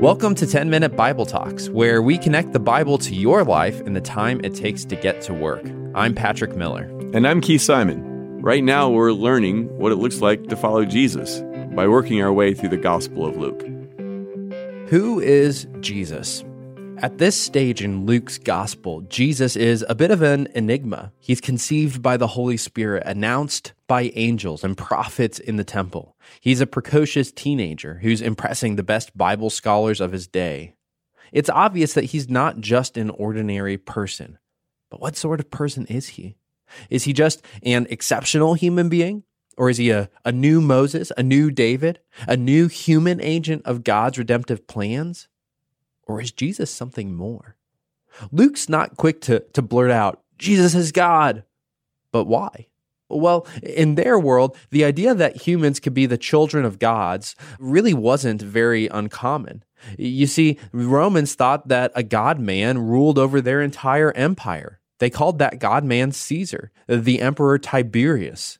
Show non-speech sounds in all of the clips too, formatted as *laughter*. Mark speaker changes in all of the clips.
Speaker 1: Welcome to 10 Minute Bible Talks, where we connect the Bible to your life in the time it takes to get to work. I'm Patrick Miller.
Speaker 2: And I'm Keith Simon. Right now, we're learning what it looks like to follow Jesus by working our way through the Gospel of Luke.
Speaker 1: Who is Jesus? At this stage in Luke's gospel, Jesus is a bit of an enigma. He's conceived by the Holy Spirit, announced by angels and prophets in the temple. He's a precocious teenager who's impressing the best Bible scholars of his day. It's obvious that he's not just an ordinary person. But what sort of person is he? Is he just an exceptional human being? Or is he a, a new Moses, a new David, a new human agent of God's redemptive plans? Or is Jesus something more? Luke's not quick to, to blurt out, Jesus is God. But why? Well, in their world, the idea that humans could be the children of gods really wasn't very uncommon. You see, Romans thought that a God man ruled over their entire empire. They called that God man Caesar, the Emperor Tiberius.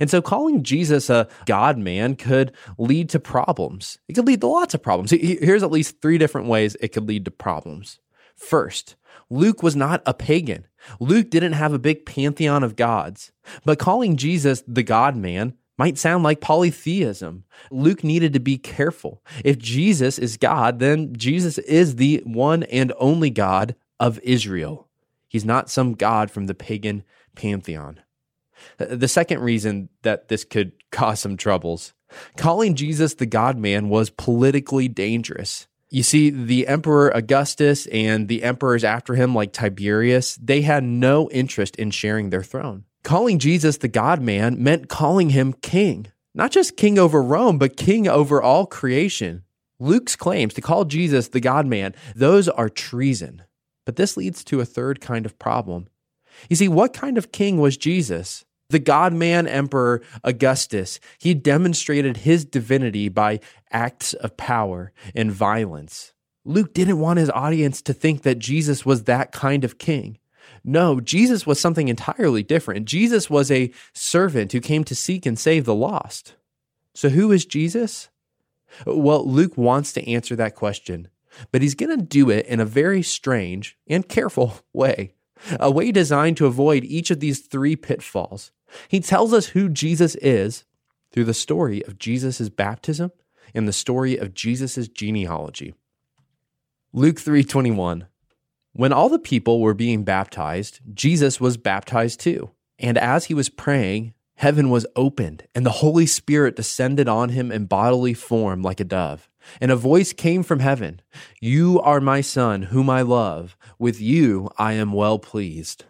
Speaker 1: And so calling Jesus a God man could lead to problems. It could lead to lots of problems. Here's at least three different ways it could lead to problems. First, Luke was not a pagan. Luke didn't have a big pantheon of gods. But calling Jesus the God man might sound like polytheism. Luke needed to be careful. If Jesus is God, then Jesus is the one and only God of Israel. He's not some God from the pagan pantheon. The second reason that this could cause some troubles calling Jesus the God man was politically dangerous. You see, the Emperor Augustus and the emperors after him, like Tiberius, they had no interest in sharing their throne. Calling Jesus the God man meant calling him king, not just king over Rome, but king over all creation. Luke's claims to call Jesus the God man, those are treason. But this leads to a third kind of problem. You see, what kind of king was Jesus? The God man emperor Augustus, he demonstrated his divinity by acts of power and violence. Luke didn't want his audience to think that Jesus was that kind of king. No, Jesus was something entirely different. Jesus was a servant who came to seek and save the lost. So, who is Jesus? Well, Luke wants to answer that question, but he's going to do it in a very strange and careful *laughs* way, a way designed to avoid each of these three pitfalls. He tells us who Jesus is through the story of Jesus' baptism and the story of Jesus' genealogy. Luke 3:21 When all the people were being baptized, Jesus was baptized too. And as he was praying, heaven was opened, and the Holy Spirit descended on him in bodily form like a dove. And a voice came from heaven You are my Son, whom I love. With you I am well pleased.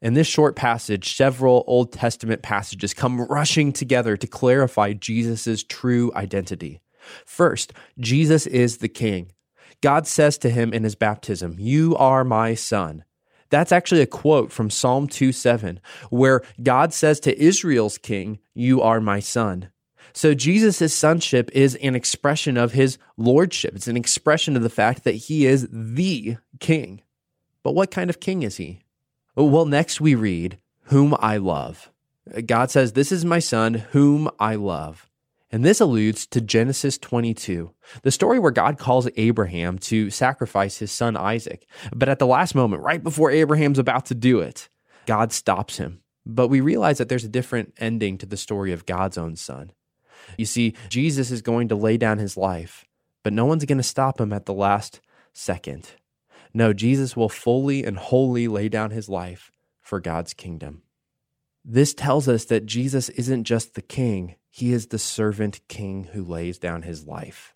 Speaker 1: In this short passage, several Old Testament passages come rushing together to clarify Jesus' true identity. First, Jesus is the king. God says to him in his baptism, You are my son. That's actually a quote from Psalm 2 7, where God says to Israel's king, You are my son. So Jesus' sonship is an expression of his lordship. It's an expression of the fact that he is the king. But what kind of king is he? Oh, well, next we read, Whom I love. God says, This is my son, whom I love. And this alludes to Genesis 22, the story where God calls Abraham to sacrifice his son Isaac. But at the last moment, right before Abraham's about to do it, God stops him. But we realize that there's a different ending to the story of God's own son. You see, Jesus is going to lay down his life, but no one's going to stop him at the last second. No, Jesus will fully and wholly lay down his life for God's kingdom. This tells us that Jesus isn't just the king, he is the servant king who lays down his life.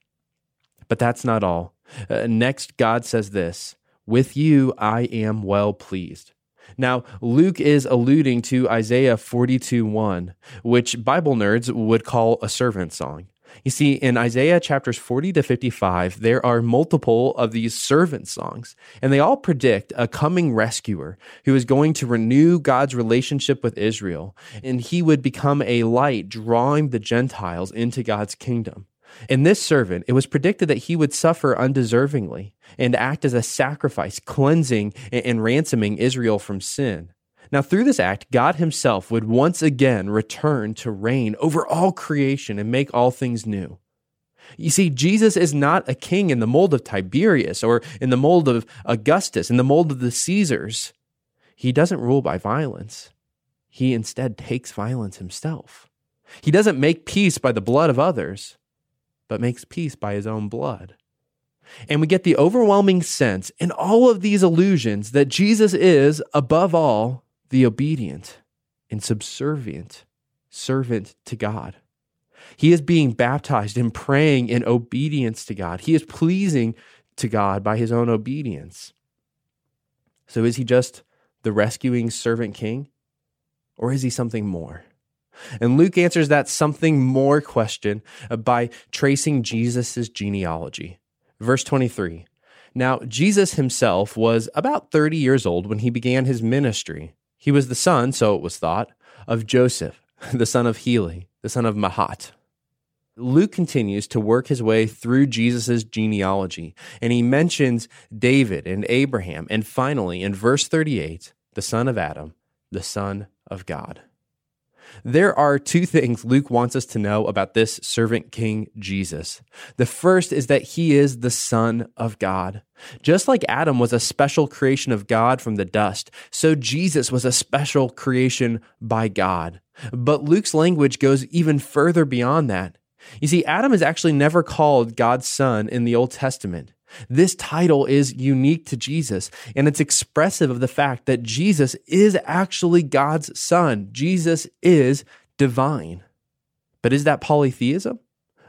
Speaker 1: But that's not all. Uh, next, God says this With you I am well pleased. Now, Luke is alluding to Isaiah 42 1, which Bible nerds would call a servant song. You see, in Isaiah chapters 40 to 55, there are multiple of these servant songs, and they all predict a coming rescuer who is going to renew God's relationship with Israel, and he would become a light drawing the Gentiles into God's kingdom. In this servant, it was predicted that he would suffer undeservingly and act as a sacrifice, cleansing and ransoming Israel from sin. Now, through this act, God himself would once again return to reign over all creation and make all things new. You see, Jesus is not a king in the mold of Tiberius or in the mold of Augustus, in the mold of the Caesars. He doesn't rule by violence. He instead takes violence himself. He doesn't make peace by the blood of others, but makes peace by his own blood. And we get the overwhelming sense in all of these allusions that Jesus is, above all, the obedient and subservient servant to God. He is being baptized and praying in obedience to God. He is pleasing to God by his own obedience. So is he just the rescuing servant king? Or is he something more? And Luke answers that something more question by tracing Jesus' genealogy. Verse 23 Now, Jesus himself was about 30 years old when he began his ministry. He was the son, so it was thought, of Joseph, *laughs* the son of Heli, the son of Matthat. Luke continues to work his way through Jesus' genealogy, and he mentions David and Abraham, and finally, in verse 38, the son of Adam, the son of God. There are two things Luke wants us to know about this servant king Jesus. The first is that he is the Son of God. Just like Adam was a special creation of God from the dust, so Jesus was a special creation by God. But Luke's language goes even further beyond that. You see, Adam is actually never called God's son in the Old Testament. This title is unique to Jesus, and it's expressive of the fact that Jesus is actually God's son. Jesus is divine. But is that polytheism?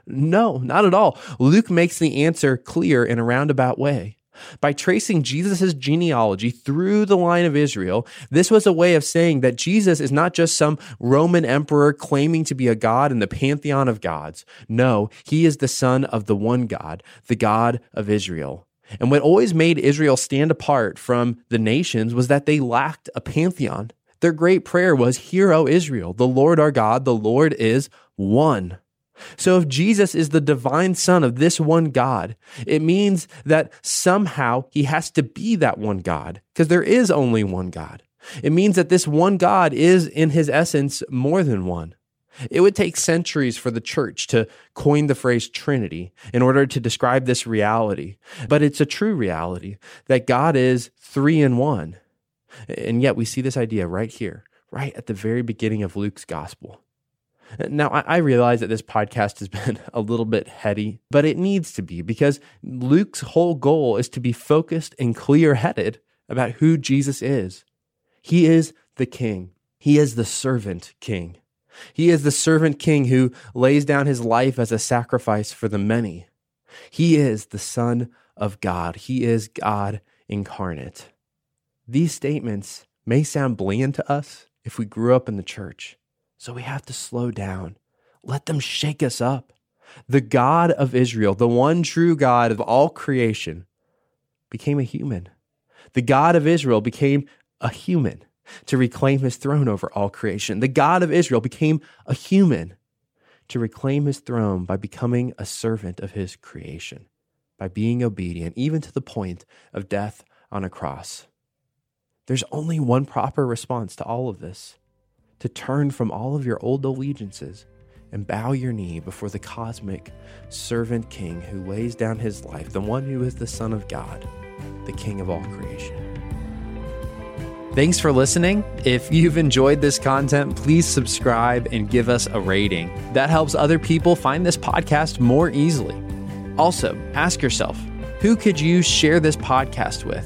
Speaker 1: No, not at all. Luke makes the answer clear in a roundabout way. By tracing Jesus' genealogy through the line of Israel, this was a way of saying that Jesus is not just some Roman emperor claiming to be a god in the pantheon of gods. No, he is the son of the one God, the God of Israel. And what always made Israel stand apart from the nations was that they lacked a pantheon. Their great prayer was, Hear, O Israel, the Lord our God, the Lord is one. So if Jesus is the divine son of this one God, it means that somehow he has to be that one God because there is only one God. It means that this one God is in his essence more than one. It would take centuries for the church to coin the phrase Trinity in order to describe this reality. But it's a true reality that God is three in one. And yet we see this idea right here, right at the very beginning of Luke's gospel. Now, I realize that this podcast has *laughs* been a little bit heady, but it needs to be because Luke's whole goal is to be focused and clear headed about who Jesus is. He is the king, he is the servant king. He is the servant king who lays down his life as a sacrifice for the many. He is the Son of God. He is God incarnate. These statements may sound bland to us if we grew up in the church. So we have to slow down. Let them shake us up. The God of Israel, the one true God of all creation, became a human. The God of Israel became a human to reclaim his throne over all creation. The God of Israel became a human to reclaim his throne by becoming a servant of his creation, by being obedient, even to the point of death on a cross. There's only one proper response to all of this to turn from all of your old allegiances and bow your knee before the cosmic servant king who lays down his life, the one who is the Son of God, the King of all creation.
Speaker 3: Thanks for listening. If you've enjoyed this content, please subscribe and give us a rating. That helps other people find this podcast more easily. Also, ask yourself who could you share this podcast with?